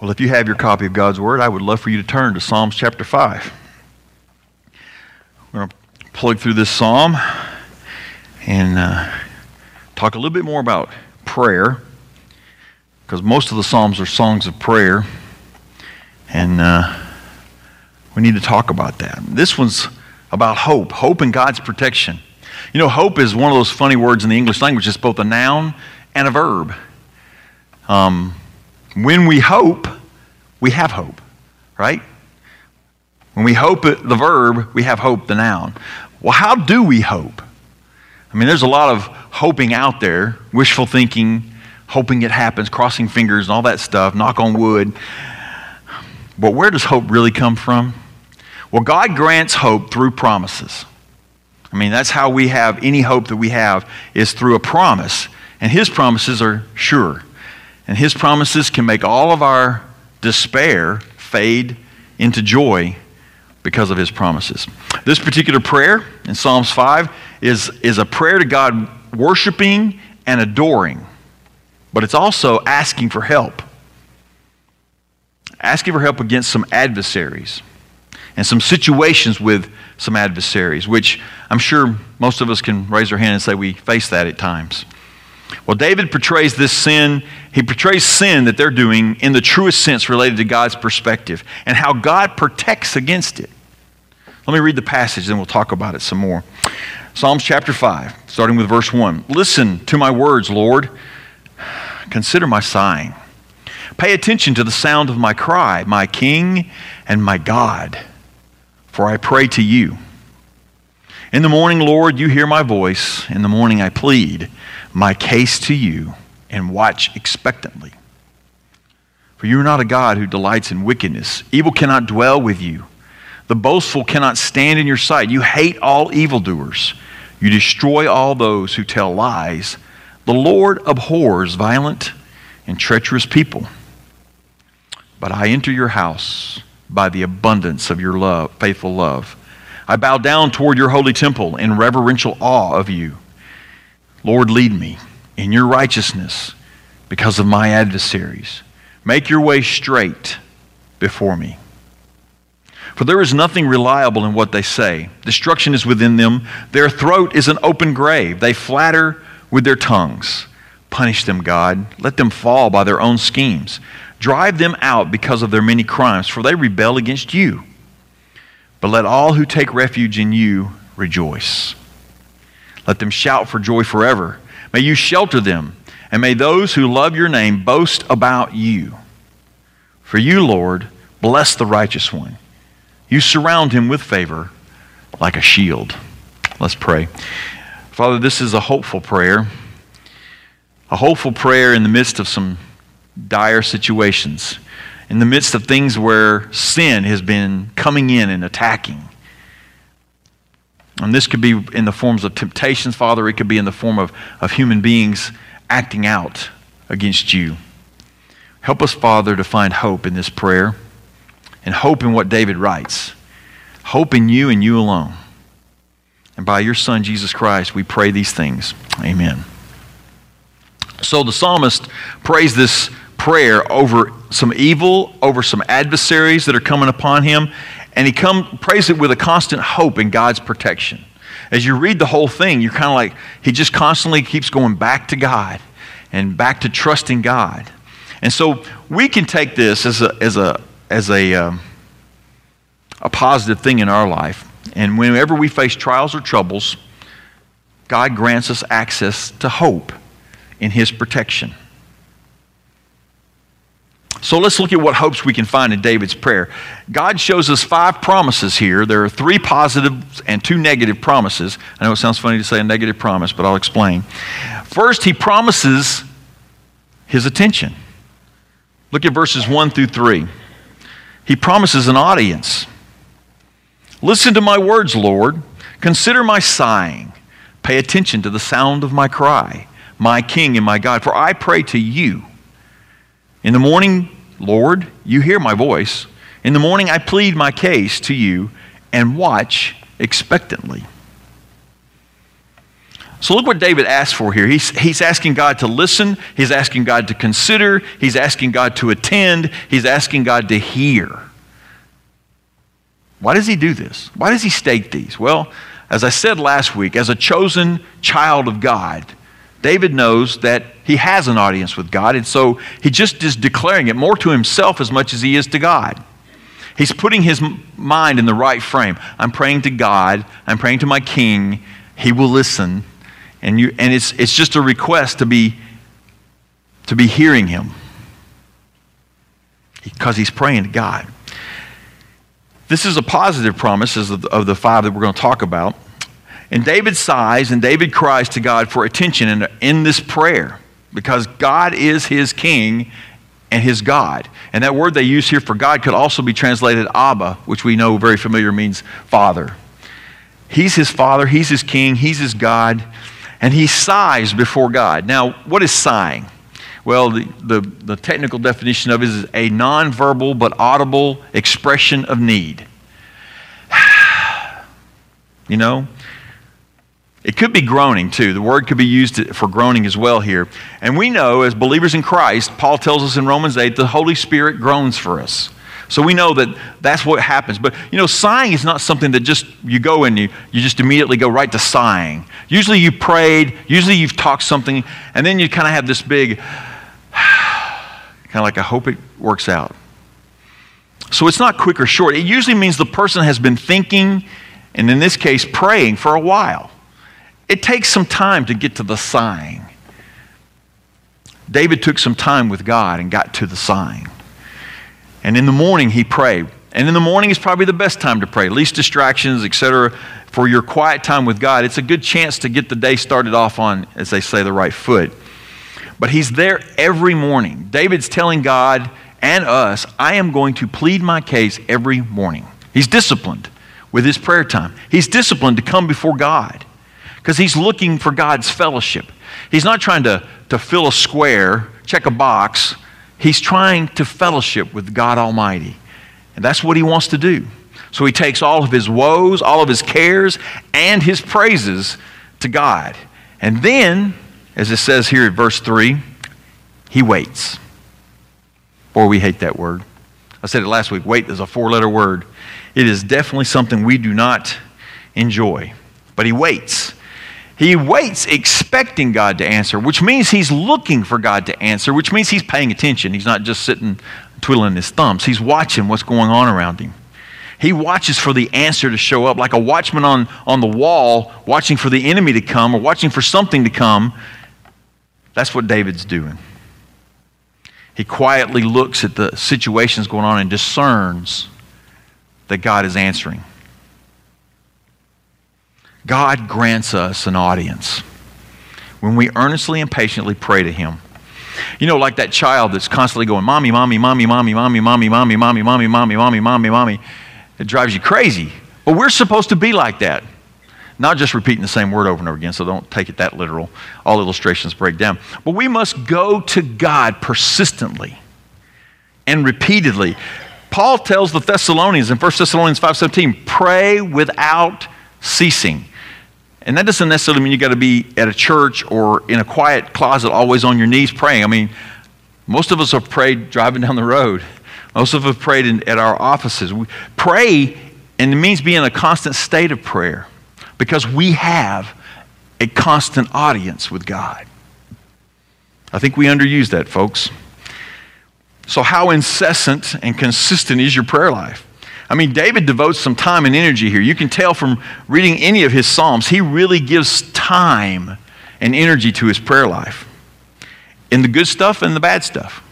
Well, if you have your copy of God's Word, I would love for you to turn to Psalms chapter 5. We're going to plug through this psalm and uh, talk a little bit more about prayer, because most of the Psalms are songs of prayer, and uh, we need to talk about that. This one's about hope, hope in God's protection. You know, hope is one of those funny words in the English language, it's both a noun and a verb. Um, when we hope, we have hope, right? When we hope it, the verb, we have hope, the noun. Well, how do we hope? I mean, there's a lot of hoping out there, wishful thinking, hoping it happens, crossing fingers, and all that stuff, knock on wood. But where does hope really come from? Well, God grants hope through promises. I mean, that's how we have any hope that we have is through a promise. And His promises are sure. And His promises can make all of our despair fade into joy because of His promises. This particular prayer in Psalms 5 is, is a prayer to God worshiping and adoring, but it's also asking for help. Asking for help against some adversaries and some situations with some adversaries, which I'm sure most of us can raise our hand and say we face that at times. Well, David portrays this sin, he portrays sin that they're doing in the truest sense related to God's perspective and how God protects against it. Let me read the passage, then we'll talk about it some more. Psalms chapter 5, starting with verse 1. Listen to my words, Lord. Consider my sighing. Pay attention to the sound of my cry, my King and my God, for I pray to you. In the morning, Lord, you hear my voice. In the morning, I plead my case to you and watch expectantly. For you are not a God who delights in wickedness. Evil cannot dwell with you. The boastful cannot stand in your sight. You hate all evildoers. You destroy all those who tell lies. The Lord abhors violent and treacherous people. But I enter your house by the abundance of your love, faithful love. I bow down toward your holy temple in reverential awe of you. Lord, lead me in your righteousness because of my adversaries. Make your way straight before me. For there is nothing reliable in what they say. Destruction is within them. Their throat is an open grave. They flatter with their tongues. Punish them, God. Let them fall by their own schemes. Drive them out because of their many crimes, for they rebel against you. But let all who take refuge in you rejoice. Let them shout for joy forever. May you shelter them, and may those who love your name boast about you. For you, Lord, bless the righteous one. You surround him with favor like a shield. Let's pray. Father, this is a hopeful prayer. A hopeful prayer in the midst of some dire situations, in the midst of things where sin has been coming in and attacking. And this could be in the forms of temptations, Father. It could be in the form of, of human beings acting out against you. Help us, Father, to find hope in this prayer and hope in what David writes. Hope in you and you alone. And by your Son, Jesus Christ, we pray these things. Amen. So the psalmist prays this prayer over some evil, over some adversaries that are coming upon him, and he come, prays it with a constant hope in God's protection. As you read the whole thing, you're kind of like, he just constantly keeps going back to God and back to trusting God. And so we can take this as a, as a, as a, um, a positive thing in our life. And whenever we face trials or troubles, God grants us access to hope in His protection. So let's look at what hopes we can find in David's prayer. God shows us five promises here. There are three positive and two negative promises. I know it sounds funny to say a negative promise, but I'll explain. First, he promises his attention. Look at verses 1 through 3. He promises an audience. Listen to my words, Lord. Consider my sighing. Pay attention to the sound of my cry, my King and my God, for I pray to you. In the morning, Lord, you hear my voice. In the morning, I plead my case to you and watch expectantly. So look what David asked for here. He's, he's asking God to listen, he's asking God to consider, he's asking God to attend, he's asking God to hear. Why does he do this? Why does he state these? Well, as I said last week, as a chosen child of God, David knows that he has an audience with God, and so he just is declaring it more to himself as much as he is to God. He's putting his mind in the right frame. I'm praying to God, I'm praying to my king, he will listen. And, you, and it's, it's just a request to be, to be hearing him because he's praying to God. This is a positive promise of the, five that we're going to talk about. And David sighs and David cries to God for attention in this prayer because God is his king and his God. And that word they use here for God could also be translated Abba, which we know very familiar means father. He's his father, he's his king, he's his God, and he sighs before God. Now, what is sighing? Well, the, the, the technical definition of it is a nonverbal but audible expression of need. you know, it could be groaning too. The word could be used for groaning as well here. And we know, as believers in Christ, Paul tells us in Romans 8, the Holy Spirit groans for us. So we know that that's what happens. But you know, sighing is not something that just you go and you, you just immediately go right to sighing. Usually you prayed, usually you've talked something, and then you kind of have this big, kind of like, I hope it works out. So it's not quick or short. It usually means the person has been thinking, and in this case, praying for a while. It takes some time to get to the sign. David took some time with God and got to the sign. And in the morning, he prayed. And in the morning is probably the best time to pray. Least distractions, etc. For your quiet time with God, it's a good chance to get the day started off on, as they say, the right foot. But he's there every morning. David's telling God and us, I am going to plead my case every morning. He's disciplined with his prayer time. He's disciplined to come before God because he's looking for God's fellowship. He's not trying to, to fill a square, check a box. He's trying to fellowship with God Almighty. And that's what he wants to do. So he takes all of his woes, all of his cares, and his praises to God. And then, as it says here at verse 3, he waits. Boy, we hate that word. I said it last week. Wait is a four letter word. It is definitely something we do not enjoy. But he waits. He waits expecting God to answer, which means he's looking for God to answer, which means he's paying attention. He's not just sitting twiddling his thumbs, he's watching what's going on around him. He watches for the answer to show up, like a watchman on, on the wall, watching for the enemy to come or watching for something to come. That's what David's doing. He quietly looks at the situations going on and discerns that God is answering. God grants us an audience when we earnestly and patiently pray to Him. You know, like that child that's constantly going, Mommy, Mommy, Mommy, Mommy, Mommy, Mommy, Mommy, Mommy, Mommy, Mommy, Mommy, Mommy, Mommy. It drives you crazy. But we're supposed to be like that. Not just repeating the same word over and over again, so don't take it that literal. All illustrations break down. But we must go to God persistently and repeatedly. Paul tells the Thessalonians in 1 Thessalonians 5:17, pray without ceasing. And that doesn't necessarily mean you got to be at a church or in a quiet closet always on your knees praying. I mean, most of us have prayed driving down the road. Most of us have prayed in, at our offices. We pray, and it means being in a constant state of prayer because we have a constant audience with God. I think we underuse that, folks. So, how incessant and consistent is your prayer life? I mean, David devotes some time and energy here. You can tell from reading any of his Psalms, he really gives time and energy to his prayer life in the good stuff and the bad stuff.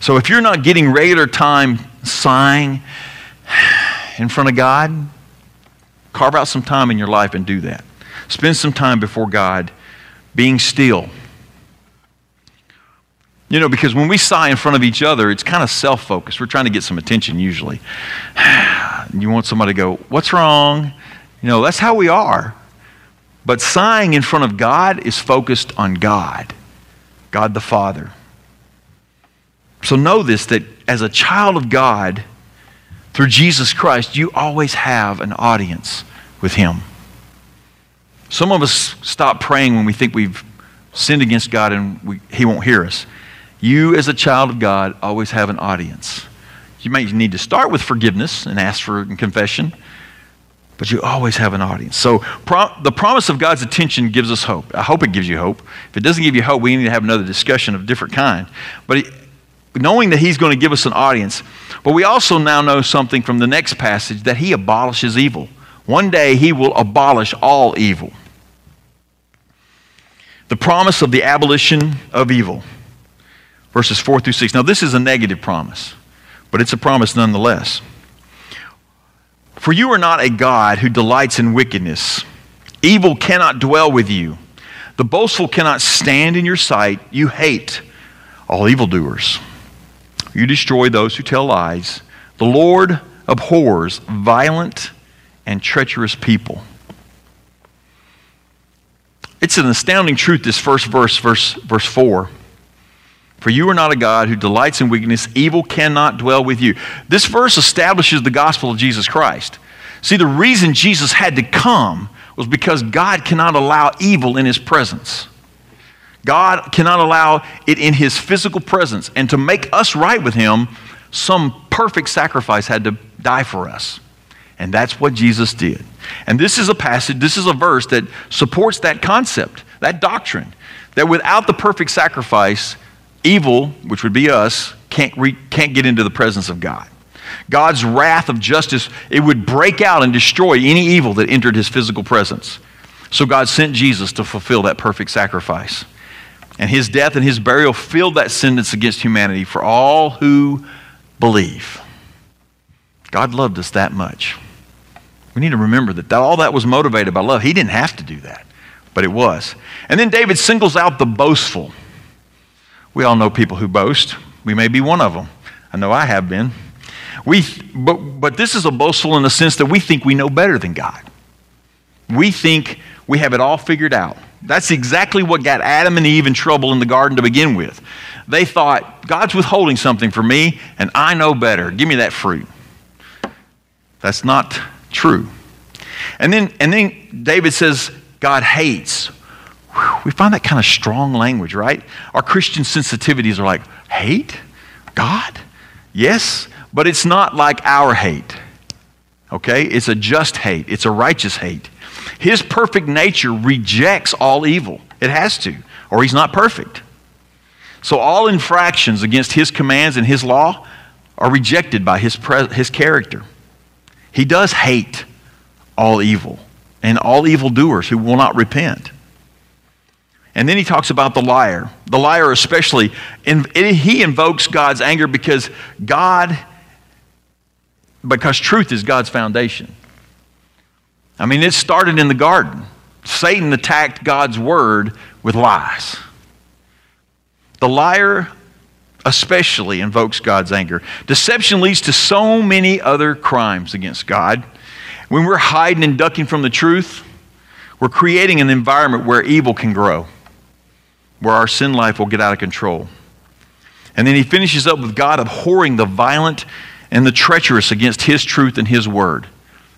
So if you're not getting regular time sighing in front of God, carve out some time in your life and do that. Spend some time before God being still you know, because when we sigh in front of each other, it's kind of self focused. We're trying to get some attention usually. you want somebody to go, What's wrong? You know, that's how we are. But sighing in front of God is focused on God, God the Father. So know this that as a child of God, through Jesus Christ, you always have an audience with Him. Some of us stop praying when we think we've sinned against God and we, He won't hear us. You, as a child of God, always have an audience. You may need to start with forgiveness and ask for confession, but you always have an audience. So the promise of God's attention gives us hope. I hope it gives you hope. If it doesn't give you hope, we need to have another discussion of a different kind. But knowing that He's going to give us an audience, but we also now know something from the next passage that He abolishes evil. One day He will abolish all evil. The promise of the abolition of evil, verses 4 through 6. Now, this is a negative promise but it's a promise nonetheless. For you are not a God who delights in wickedness. Evil cannot dwell with you. The boastful cannot stand in your sight. You hate all evildoers. You destroy those who tell lies. The Lord abhors violent and treacherous people. It's an astounding truth, this first verse, verse, verse 4. For you are not a God who delights in weakness. Evil cannot dwell with you. This verse establishes the gospel of Jesus Christ. See, the reason Jesus had to come was because God cannot allow evil in his presence. God cannot allow it in his physical presence. And to make us right with him, some perfect sacrifice had to die for us. And that's what Jesus did. And this is a passage, this is a verse that supports that concept, that doctrine, that without the perfect sacrifice, evil, which would be us, can't, re- can't get into the presence of God. God's wrath of justice, it would break out and destroy any evil that entered his physical presence. So God sent Jesus to fulfill that perfect sacrifice. And his death and his burial filled that sentence against humanity for all who believe. God loved us that much. We need to remember that all that was motivated by love. He didn't have to do that, but it was. And then David singles out the boastful. We all know people who boast. We may be one of them. I know I have been. We, but, but this is a boastful in the sense that we think we know better than God. We think we have it all figured out. That's exactly what got Adam and Eve in trouble in the garden to begin with. They thought, God's withholding something from me, and I know better. Give me that fruit. That's not true. And then, and then David says, God hates we find that kind of strong language, right? Our Christian sensitivities are like, hate? God? Yes, but it's not like our hate. Okay? It's a just hate, it's a righteous hate. His perfect nature rejects all evil. It has to, or he's not perfect. So all infractions against his commands and his law are rejected by his, pre- his character. He does hate all evil and all evildoers who will not repent. And then he talks about the liar. The liar, especially, he invokes God's anger because God, because truth is God's foundation. I mean, it started in the garden. Satan attacked God's word with lies. The liar especially invokes God's anger. Deception leads to so many other crimes against God. When we're hiding and ducking from the truth, we're creating an environment where evil can grow where our sin life will get out of control. And then he finishes up with God abhorring the violent and the treacherous against his truth and his word.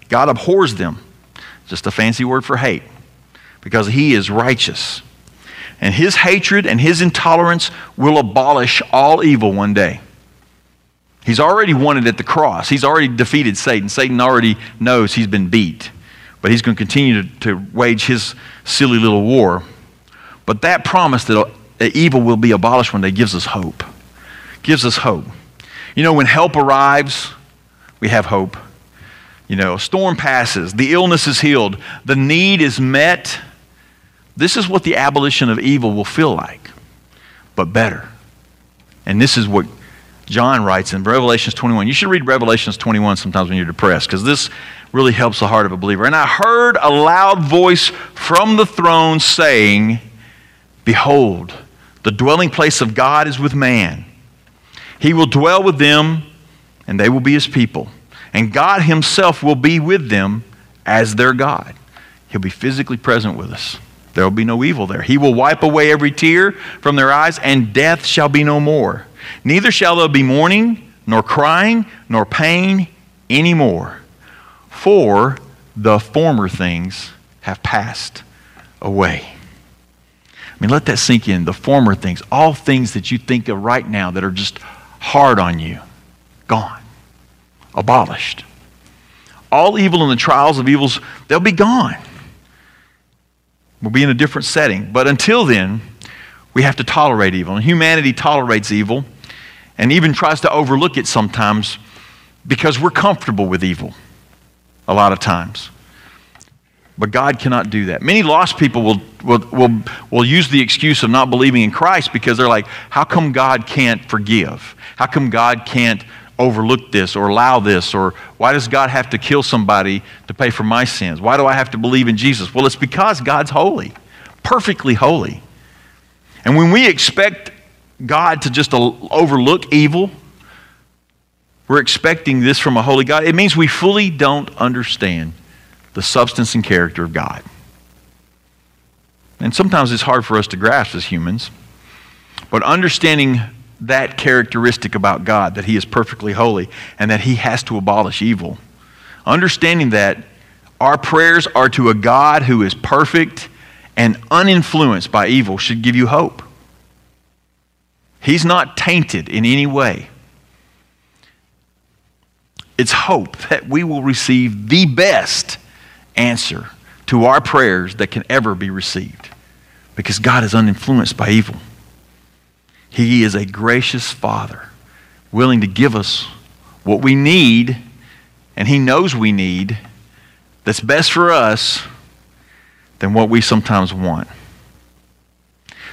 God abhors them. Just a fancy word for hate because he is righteous. And his hatred and his intolerance will abolish all evil one day. He's already won it at the cross. He's already defeated Satan. Satan already knows he's been beat. But he's going to continue to, to wage his silly little war but that promise that evil will be abolished one day gives us hope. Gives us hope. You know, when help arrives, we have hope. You know, a storm passes, the illness is healed, the need is met. This is what the abolition of evil will feel like, but better. And this is what John writes in Revelations 21. You should read Revelations 21 sometimes when you're depressed because this really helps the heart of a believer. And I heard a loud voice from the throne saying, Behold, the dwelling place of God is with man. He will dwell with them, and they will be his people. And God himself will be with them as their God. He'll be physically present with us. There will be no evil there. He will wipe away every tear from their eyes, and death shall be no more. Neither shall there be mourning, nor crying, nor pain any more. For the former things have passed away. I mean, let that sink in. The former things, all things that you think of right now that are just hard on you, gone, abolished. All evil and the trials of evils, they'll be gone. We'll be in a different setting. But until then, we have to tolerate evil. And humanity tolerates evil and even tries to overlook it sometimes because we're comfortable with evil a lot of times. But God cannot do that. Many lost people will, will, will, will use the excuse of not believing in Christ because they're like, how come God can't forgive? How come God can't overlook this or allow this? Or why does God have to kill somebody to pay for my sins? Why do I have to believe in Jesus? Well, it's because God's holy, perfectly holy. And when we expect God to just overlook evil, we're expecting this from a holy God. It means we fully don't understand the substance and character of God. And sometimes it's hard for us to grasp as humans. But understanding that characteristic about God, that He is perfectly holy and that He has to abolish evil, understanding that our prayers are to a God who is perfect and uninfluenced by evil should give you hope. He's not tainted in any way. It's hope that we will receive the best answer to our prayers that can ever be received because God is uninfluenced by evil. He is a gracious Father, willing to give us what we need, and He knows we need, that's best for us than what we sometimes want.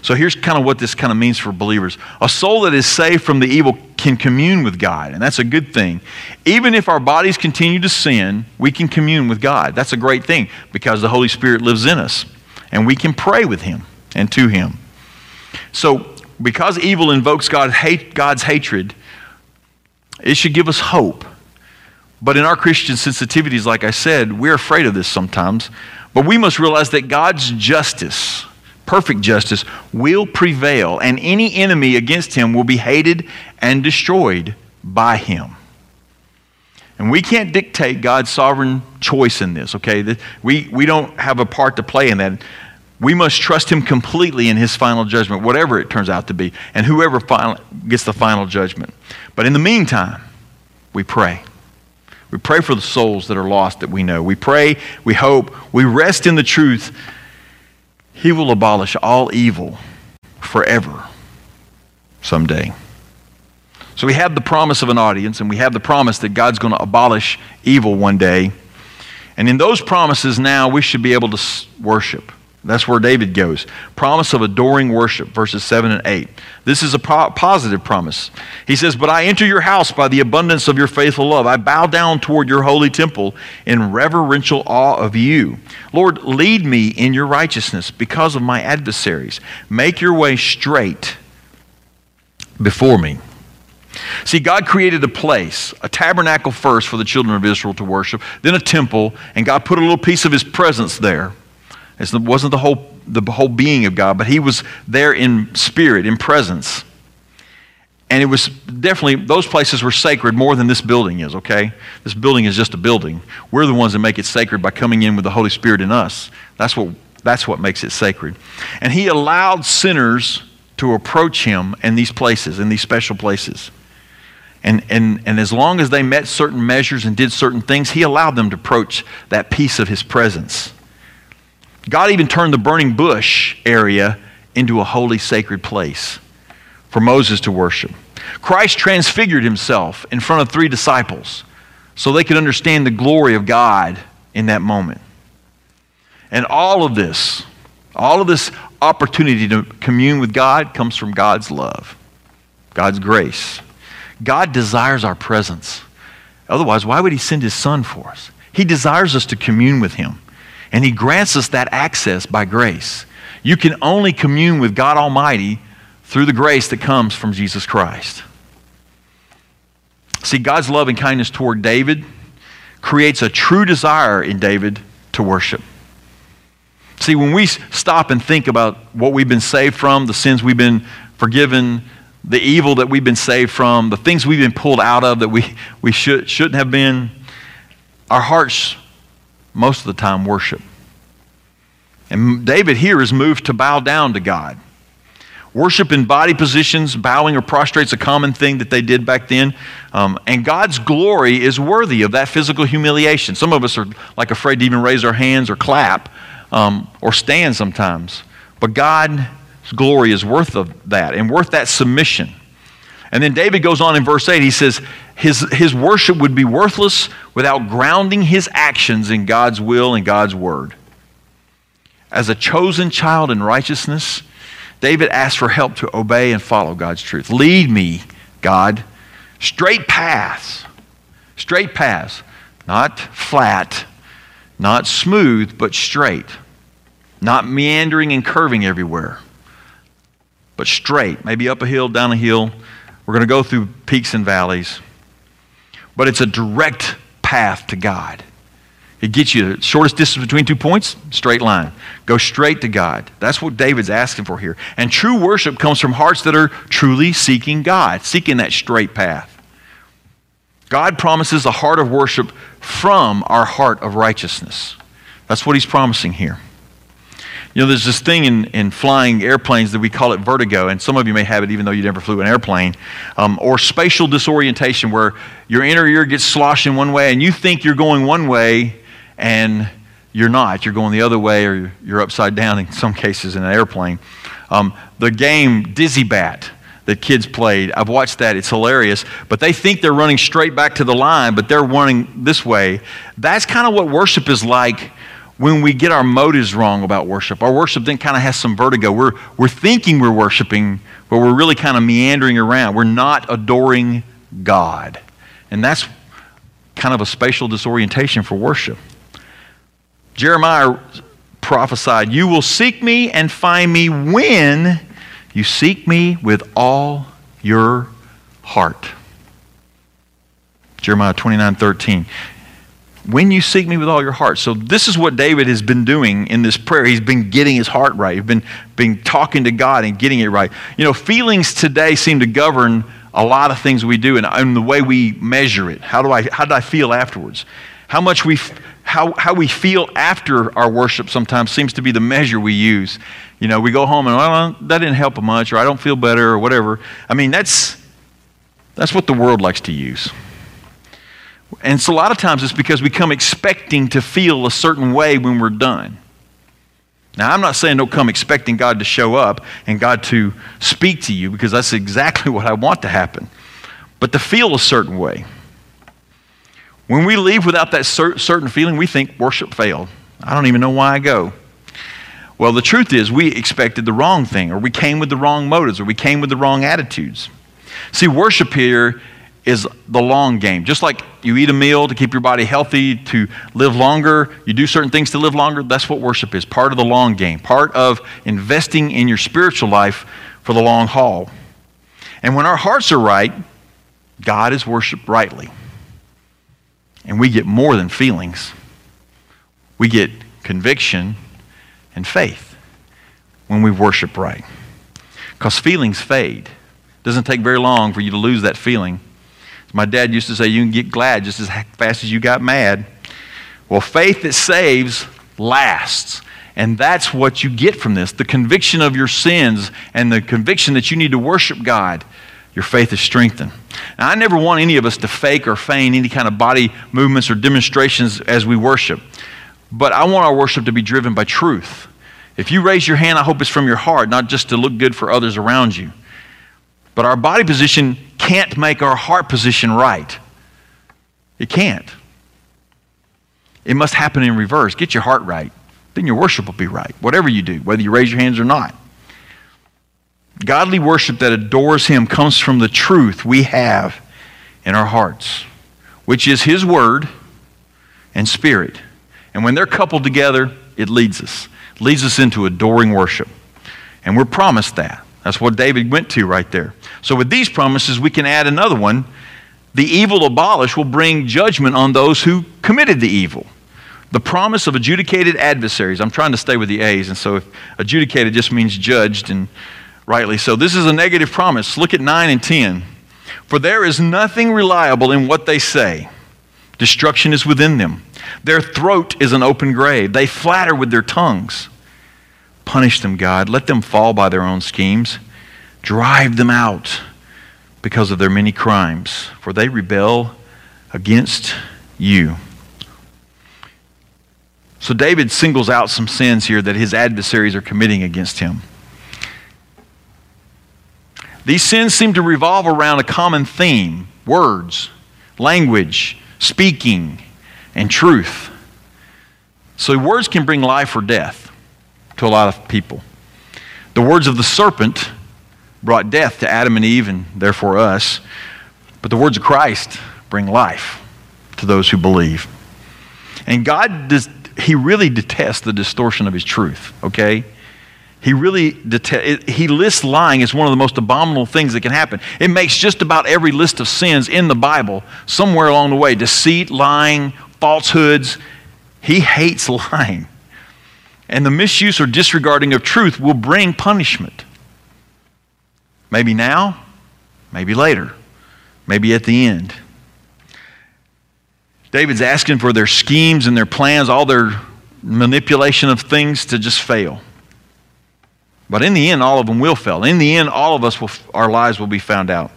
So here's kind of what this kind of means for believers. A soul that is saved from the evil can commune with God, and that's a good thing. Even if our bodies continue to sin, we can commune with God. That's a great thing because the Holy Spirit lives in us, and we can pray with Him and to Him. So, because evil invokes God, hate, God's hatred, it should give us hope. But in our Christian sensitivities, like I said, we're afraid of this sometimes. But we must realize that God's justice, perfect justice, will prevail, and any enemy against him will be hated and destroyed by him. And we can't dictate God's sovereign choice in this, okay? We, we don't have a part to play in that. We must trust him completely in his final judgment, whatever it turns out to be, and whoever final, gets the final judgment. But in the meantime, we pray. We pray for the souls that are lost that we know. We pray, we hope, we rest in the truth he will abolish all evil forever someday. So we have the promise of an audience, and we have the promise that God's going to abolish evil one day. And in those promises now, we should be able to worship. That's where David goes. Promise of adoring worship, verses 7 and 8. This is a po- positive promise. He says, But I enter your house by the abundance of your faithful love. I bow down toward your holy temple in reverential awe of you. Lord, lead me in your righteousness because of my adversaries. Make your way straight before me. See, God created a place, a tabernacle first for the children of Israel to worship, then a temple, and God put a little piece of his presence there. It wasn't the whole, the whole being of God, but he was there in spirit, in presence. And it was definitely, those places were sacred more than this building is, okay? This building is just a building. We're the ones that make it sacred by coming in with the Holy Spirit in us. That's what, that's what makes it sacred. And he allowed sinners to approach him in these places, in these special places. And, and, and as long as they met certain measures and did certain things, he allowed them to approach that piece of his presence. God even turned the burning bush area into a holy, sacred place for Moses to worship. Christ transfigured himself in front of three disciples so they could understand the glory of God in that moment. And all of this, all of this opportunity to commune with God comes from God's love, God's grace. God desires our presence. Otherwise, why would He send His Son for us? He desires us to commune with Him. And He grants us that access by grace. You can only commune with God Almighty through the grace that comes from Jesus Christ. See, God's love and kindness toward David creates a true desire in David to worship. See, when we stop and think about what we've been saved from, the sins we've been forgiven, the evil that we've been saved from, the things we've been pulled out of that we, we should, shouldn't have been, our hearts most of the time worship. And David here is moved to bow down to God. Worship in body positions, bowing or prostrate is a common thing that they did back then. Um, and God's glory is worthy of that physical humiliation. Some of us are like afraid to even raise our hands or clap um, or stand sometimes. But God's glory is worth of that and worth that submission. And then David goes on in verse 8, he says, his, his worship would be worthless without grounding his actions in God's will and God's word. As a chosen child in righteousness, David asked for help to obey and follow God's truth. Lead me, God, straight paths. Straight paths. Not flat, not smooth, but straight. Not meandering and curving everywhere, but straight. Maybe up a hill, down a hill. We're going to go through peaks and valleys. But it's a direct path to God. It gets you the shortest distance between two points, straight line. Go straight to God. That's what David's asking for here. And true worship comes from hearts that are truly seeking God, seeking that straight path. God promises a heart of worship from our heart of righteousness. That's what he's promising here. You know, there's this thing in, in flying airplanes that we call it vertigo, and some of you may have it even though you never flew an airplane, um, or spatial disorientation, where your inner ear gets sloshed in one way and you think you're going one way and you're not. You're going the other way or you're upside down in some cases in an airplane. Um, the game Dizzy Bat that kids played, I've watched that. It's hilarious. But they think they're running straight back to the line, but they're running this way. That's kind of what worship is like when we get our motives wrong about worship. Our worship then kind of has some vertigo. We're, we're thinking we're worshiping, but we're really kind of meandering around. We're not adoring God. And that's kind of a spatial disorientation for worship. Jeremiah prophesied, You will seek me and find me when you seek me with all your heart. Jeremiah 29 13 when you seek me with all your heart. So this is what David has been doing in this prayer. He's been getting his heart right. He's been, been talking to God and getting it right. You know, feelings today seem to govern a lot of things we do and, and the way we measure it. How do I, how did I feel afterwards? How much we, how, how we feel after our worship sometimes seems to be the measure we use. You know, we go home and, well, that didn't help much, or I don't feel better, or whatever. I mean, that's, that's what the world likes to use. And so a lot of times it's because we come expecting to feel a certain way when we're done. Now, I'm not saying don't come expecting God to show up and God to speak to you because that's exactly what I want to happen. But to feel a certain way. When we leave without that certain feeling, we think worship failed. I don't even know why I go. Well, the truth is, we expected the wrong thing, or we came with the wrong motives, or we came with the wrong attitudes. See, worship here is the long game. Just like you eat a meal to keep your body healthy, to live longer, you do certain things to live longer, that's what worship is part of the long game, part of investing in your spiritual life for the long haul. And when our hearts are right, God is worshiped rightly. And we get more than feelings, we get conviction and faith when we worship right. Because feelings fade. It doesn't take very long for you to lose that feeling my dad used to say, you can get glad just as fast as you got mad. Well, faith that saves lasts. And that's what you get from this the conviction of your sins and the conviction that you need to worship God. Your faith is strengthened. Now, I never want any of us to fake or feign any kind of body movements or demonstrations as we worship. But I want our worship to be driven by truth. If you raise your hand, I hope it's from your heart, not just to look good for others around you. But our body position can't make our heart position right. It can't. It must happen in reverse. Get your heart right. Then your worship will be right, whatever you do, whether you raise your hands or not. Godly worship that adores Him comes from the truth we have in our hearts, which is His Word and Spirit. And when they're coupled together, it leads us, leads us into adoring worship. And we're promised that. That's what David went to right there. So, with these promises, we can add another one. The evil abolished will bring judgment on those who committed the evil. The promise of adjudicated adversaries. I'm trying to stay with the A's, and so if adjudicated just means judged, and rightly so. This is a negative promise. Look at 9 and 10. For there is nothing reliable in what they say, destruction is within them. Their throat is an open grave, they flatter with their tongues. Punish them, God. Let them fall by their own schemes. Drive them out because of their many crimes, for they rebel against you. So David singles out some sins here that his adversaries are committing against him. These sins seem to revolve around a common theme words, language, speaking, and truth. So words can bring life or death to a lot of people. The words of the serpent brought death to Adam and Eve and therefore us, but the words of Christ bring life to those who believe. And God does, he really detests the distortion of his truth, okay? He really detests, he lists lying as one of the most abominable things that can happen. It makes just about every list of sins in the Bible somewhere along the way deceit, lying, falsehoods. He hates lying. And the misuse or disregarding of truth will bring punishment. Maybe now, maybe later, maybe at the end. David's asking for their schemes and their plans, all their manipulation of things to just fail. But in the end, all of them will fail. In the end, all of us, will, our lives will be found out.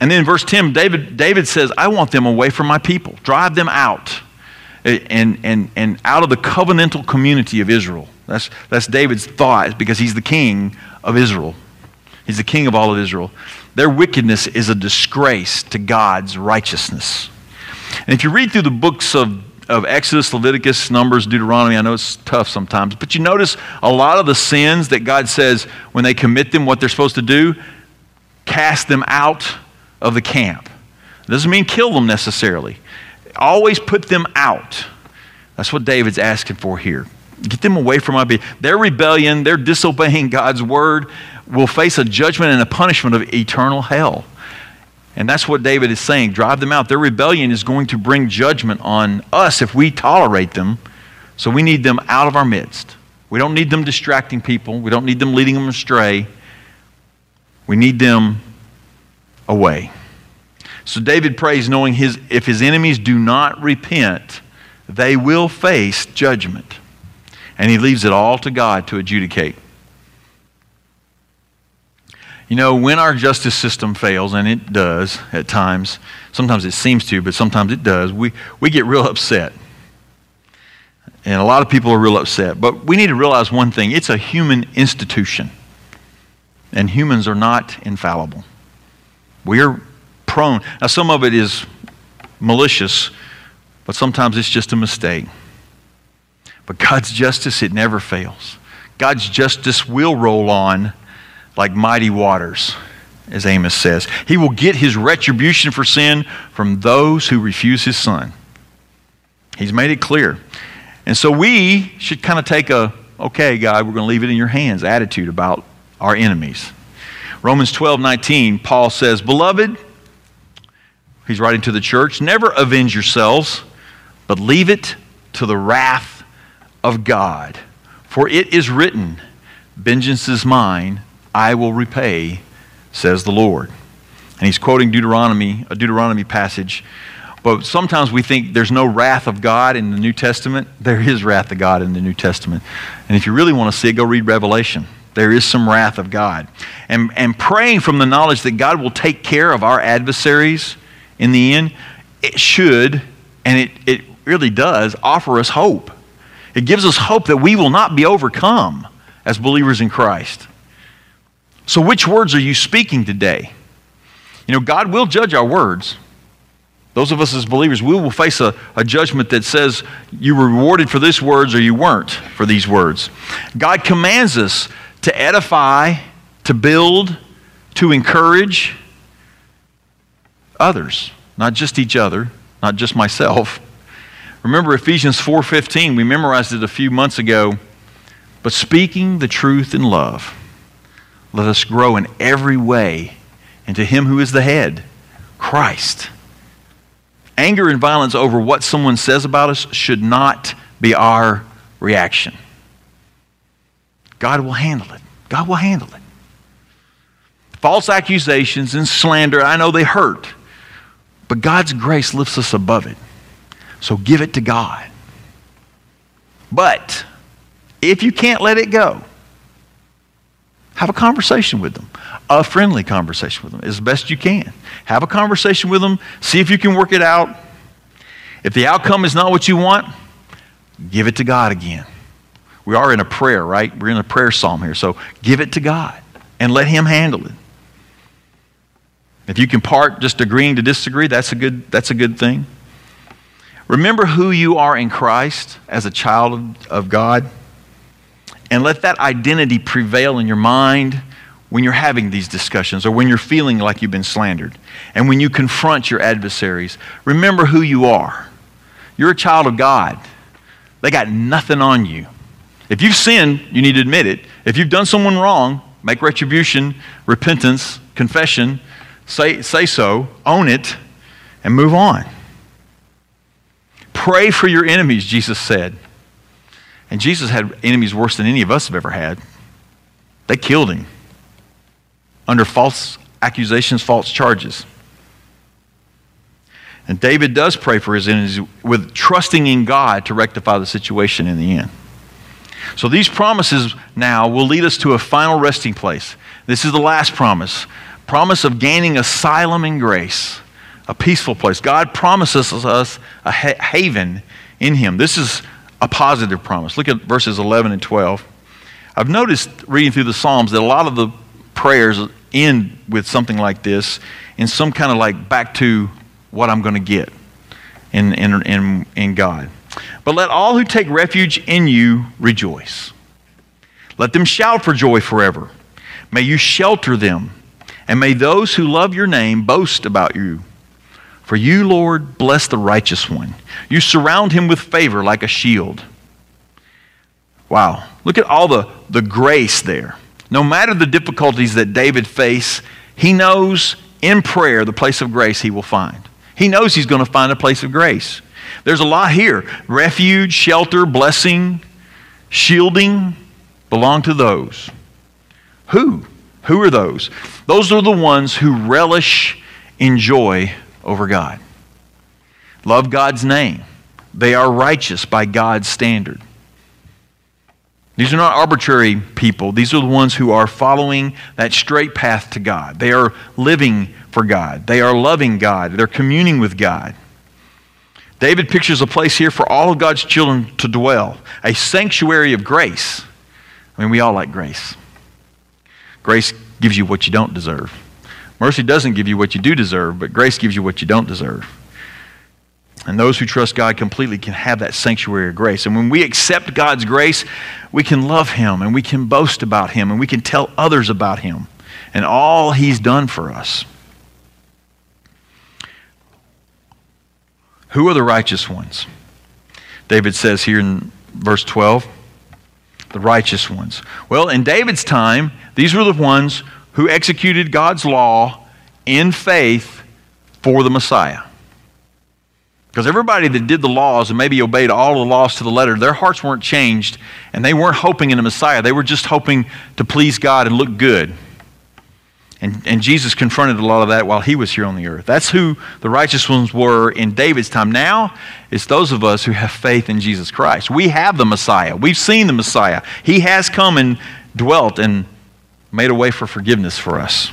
And then in verse 10, David, David says, I want them away from my people. Drive them out. And, and, and out of the covenantal community of Israel. That's, that's David's thought because he's the king of Israel. He's the king of all of Israel. Their wickedness is a disgrace to God's righteousness. And if you read through the books of, of Exodus, Leviticus, Numbers, Deuteronomy, I know it's tough sometimes, but you notice a lot of the sins that God says when they commit them, what they're supposed to do, cast them out of the camp. It doesn't mean kill them necessarily. Always put them out. That's what David's asking for here. Get them away from my people. Their rebellion, their disobeying God's word will face a judgment and a punishment of eternal hell. And that's what David is saying. Drive them out. Their rebellion is going to bring judgment on us if we tolerate them. So we need them out of our midst. We don't need them distracting people, we don't need them leading them astray. We need them away. So David prays knowing his, if his enemies do not repent, they will face judgment. And he leaves it all to God to adjudicate. You know, when our justice system fails, and it does at times, sometimes it seems to, but sometimes it does, we, we get real upset. And a lot of people are real upset. But we need to realize one thing it's a human institution. And humans are not infallible. We are prone. Now, some of it is malicious, but sometimes it's just a mistake. But God's justice, it never fails. God's justice will roll on like mighty waters, as Amos says. He will get his retribution for sin from those who refuse his son. He's made it clear. And so we should kind of take a, okay, God, we're going to leave it in your hands attitude about our enemies. Romans 12, 19, Paul says, Beloved, he's writing to the church, never avenge yourselves, but leave it to the wrath of God. For it is written, Vengeance is mine, I will repay, says the Lord. And he's quoting Deuteronomy, a Deuteronomy passage. But sometimes we think there's no wrath of God in the New Testament. There is wrath of God in the New Testament. And if you really want to see it, go read Revelation. There is some wrath of God. And, and praying from the knowledge that God will take care of our adversaries in the end, it should, and it, it really does, offer us hope. It gives us hope that we will not be overcome as believers in Christ. So, which words are you speaking today? You know, God will judge our words. Those of us as believers, we will face a, a judgment that says you were rewarded for these words or you weren't for these words. God commands us to edify, to build, to encourage others, not just each other, not just myself. Remember Ephesians 4:15, we memorized it a few months ago, but speaking the truth in love let us grow in every way into Him who is the head, Christ. Anger and violence over what someone says about us should not be our reaction. God will handle it. God will handle it. False accusations and slander, I know they hurt, but God's grace lifts us above it. So give it to God. But If you can't let it go, have a conversation with them, a friendly conversation with them as best you can. Have a conversation with them, see if you can work it out. If the outcome is not what you want, give it to God again. We are in a prayer, right? We're in a prayer psalm here. So give it to God and let Him handle it. If you can part just agreeing to disagree, that's a good, that's a good thing. Remember who you are in Christ as a child of God and let that identity prevail in your mind when you're having these discussions or when you're feeling like you've been slandered. And when you confront your adversaries, remember who you are. You're a child of God. They got nothing on you. If you've sinned, you need to admit it. If you've done someone wrong, make retribution, repentance, confession, say, say so, own it, and move on. Pray for your enemies, Jesus said. And Jesus had enemies worse than any of us have ever had. They killed him under false accusations, false charges. And David does pray for his enemies with trusting in God to rectify the situation in the end. So these promises now will lead us to a final resting place. This is the last promise promise of gaining asylum in grace, a peaceful place. God promises us a haven in Him. This is a positive promise. Look at verses 11 and 12. I've noticed reading through the Psalms that a lot of the prayers end with something like this in some kind of like back to what I'm going to get in, in, in, in God. But let all who take refuge in you rejoice. Let them shout for joy forever. May you shelter them and may those who love your name boast about you. For you, Lord, bless the righteous one. You surround him with favor like a shield. Wow. Look at all the, the grace there. No matter the difficulties that David faced, he knows in prayer the place of grace he will find. He knows he's going to find a place of grace. There's a lot here refuge, shelter, blessing, shielding belong to those. Who? Who are those? Those are the ones who relish in joy over God. Love God's name. They are righteous by God's standard. These are not arbitrary people. These are the ones who are following that straight path to God. They are living for God. They are loving God. They're communing with God. David pictures a place here for all of God's children to dwell, a sanctuary of grace. I mean, we all like grace. Grace gives you what you don't deserve. Mercy doesn't give you what you do deserve, but grace gives you what you don't deserve. And those who trust God completely can have that sanctuary of grace. And when we accept God's grace, we can love Him and we can boast about Him and we can tell others about Him and all He's done for us. Who are the righteous ones? David says here in verse 12 the righteous ones. Well, in David's time, these were the ones who executed God's law in faith for the Messiah. Because everybody that did the laws and maybe obeyed all the laws to the letter, their hearts weren't changed and they weren't hoping in a Messiah. They were just hoping to please God and look good. And, and Jesus confronted a lot of that while he was here on the earth. That's who the righteous ones were in David's time. Now, it's those of us who have faith in Jesus Christ. We have the Messiah. We've seen the Messiah. He has come and dwelt and made a way for forgiveness for us.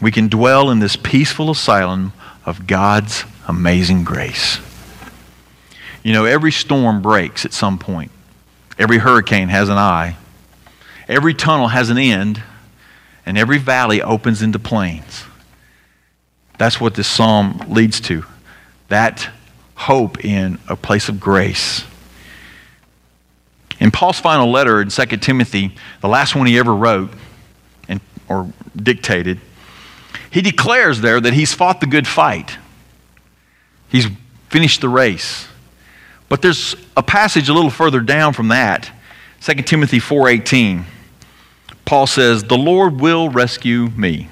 We can dwell in this peaceful asylum of God's amazing grace. You know, every storm breaks at some point, every hurricane has an eye, every tunnel has an end and every valley opens into plains. That's what this psalm leads to. That hope in a place of grace. In Paul's final letter in 2 Timothy, the last one he ever wrote and, or dictated, he declares there that he's fought the good fight. He's finished the race. But there's a passage a little further down from that, 2 Timothy 4:18. Paul says, The Lord will rescue me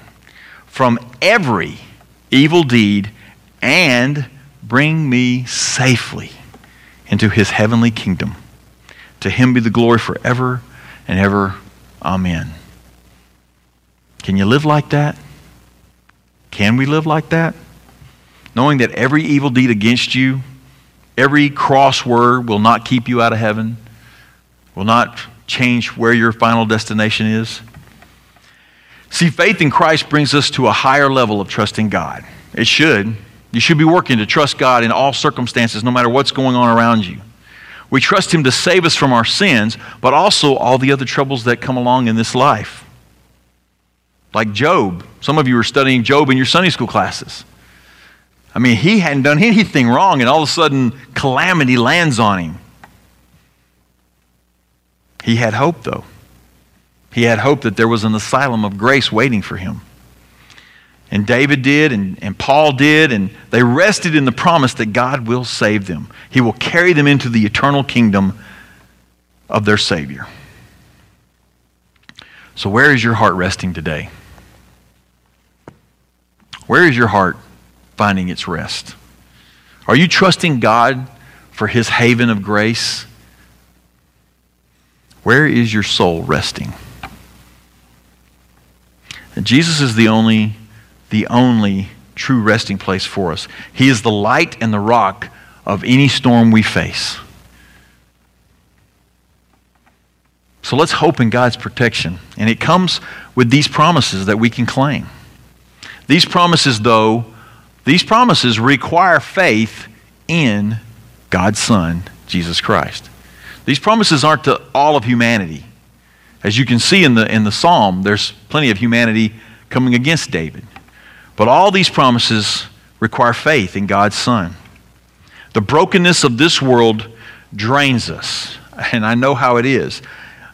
from every evil deed and bring me safely into his heavenly kingdom. To him be the glory forever and ever. Amen. Can you live like that? Can we live like that? Knowing that every evil deed against you, every cross word will not keep you out of heaven, will not change where your final destination is. See, faith in Christ brings us to a higher level of trusting God. It should. You should be working to trust God in all circumstances, no matter what's going on around you. We trust Him to save us from our sins, but also all the other troubles that come along in this life. Like Job. Some of you are studying Job in your Sunday school classes. I mean, he hadn't done anything wrong, and all of a sudden, calamity lands on him. He had hope, though. He had hope that there was an asylum of grace waiting for him. And David did, and, and Paul did, and they rested in the promise that God will save them. He will carry them into the eternal kingdom of their Savior. So, where is your heart resting today? Where is your heart finding its rest? Are you trusting God for His haven of grace? Where is your soul resting? And Jesus is the only the only true resting place for us. He is the light and the rock of any storm we face. So let's hope in God's protection. And it comes with these promises that we can claim. These promises, though, these promises require faith in God's Son, Jesus Christ. These promises aren't to all of humanity. As you can see in the, in the psalm, there's plenty of humanity coming against David. But all these promises require faith in God's Son. The brokenness of this world drains us, and I know how it is.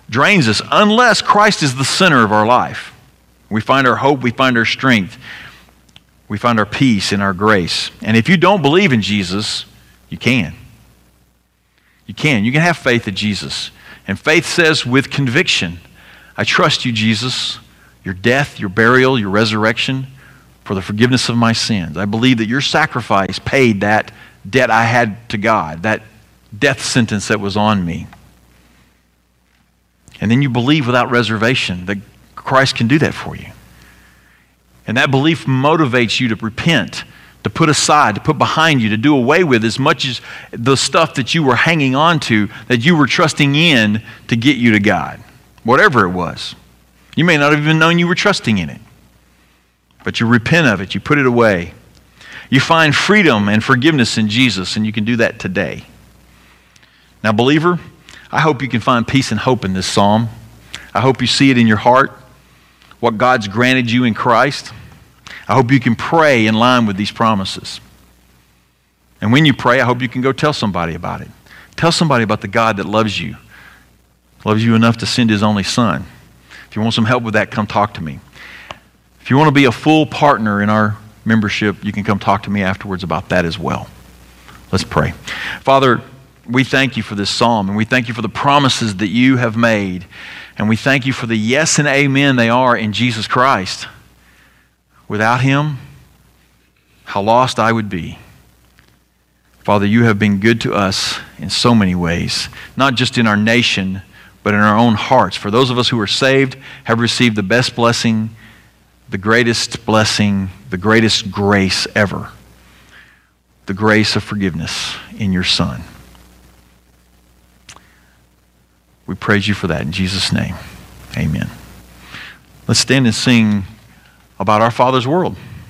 Drains us unless Christ is the center of our life. We find our hope, we find our strength, we find our peace in our grace. And if you don't believe in Jesus, you can. You can. You can have faith in Jesus. And faith says with conviction, I trust you, Jesus, your death, your burial, your resurrection for the forgiveness of my sins. I believe that your sacrifice paid that debt I had to God, that death sentence that was on me. And then you believe without reservation that Christ can do that for you. And that belief motivates you to repent, to put aside, to put behind you, to do away with as much as the stuff that you were hanging on to, that you were trusting in to get you to God, whatever it was. You may not have even known you were trusting in it but you repent of it, you put it away. You find freedom and forgiveness in Jesus, and you can do that today. Now, believer, I hope you can find peace and hope in this psalm. I hope you see it in your heart, what God's granted you in Christ. I hope you can pray in line with these promises. And when you pray, I hope you can go tell somebody about it. Tell somebody about the God that loves you, loves you enough to send his only son. If you want some help with that, come talk to me. If you want to be a full partner in our membership, you can come talk to me afterwards about that as well. Let's pray. Father, we thank you for this psalm, and we thank you for the promises that you have made. And we thank you for the yes and amen they are in Jesus Christ. Without him, how lost I would be. Father, you have been good to us in so many ways, not just in our nation, but in our own hearts. For those of us who are saved, have received the best blessing the greatest blessing, the greatest grace ever the grace of forgiveness in your Son. We praise you for that in Jesus' name. Amen. Let's stand and sing about our Father's world.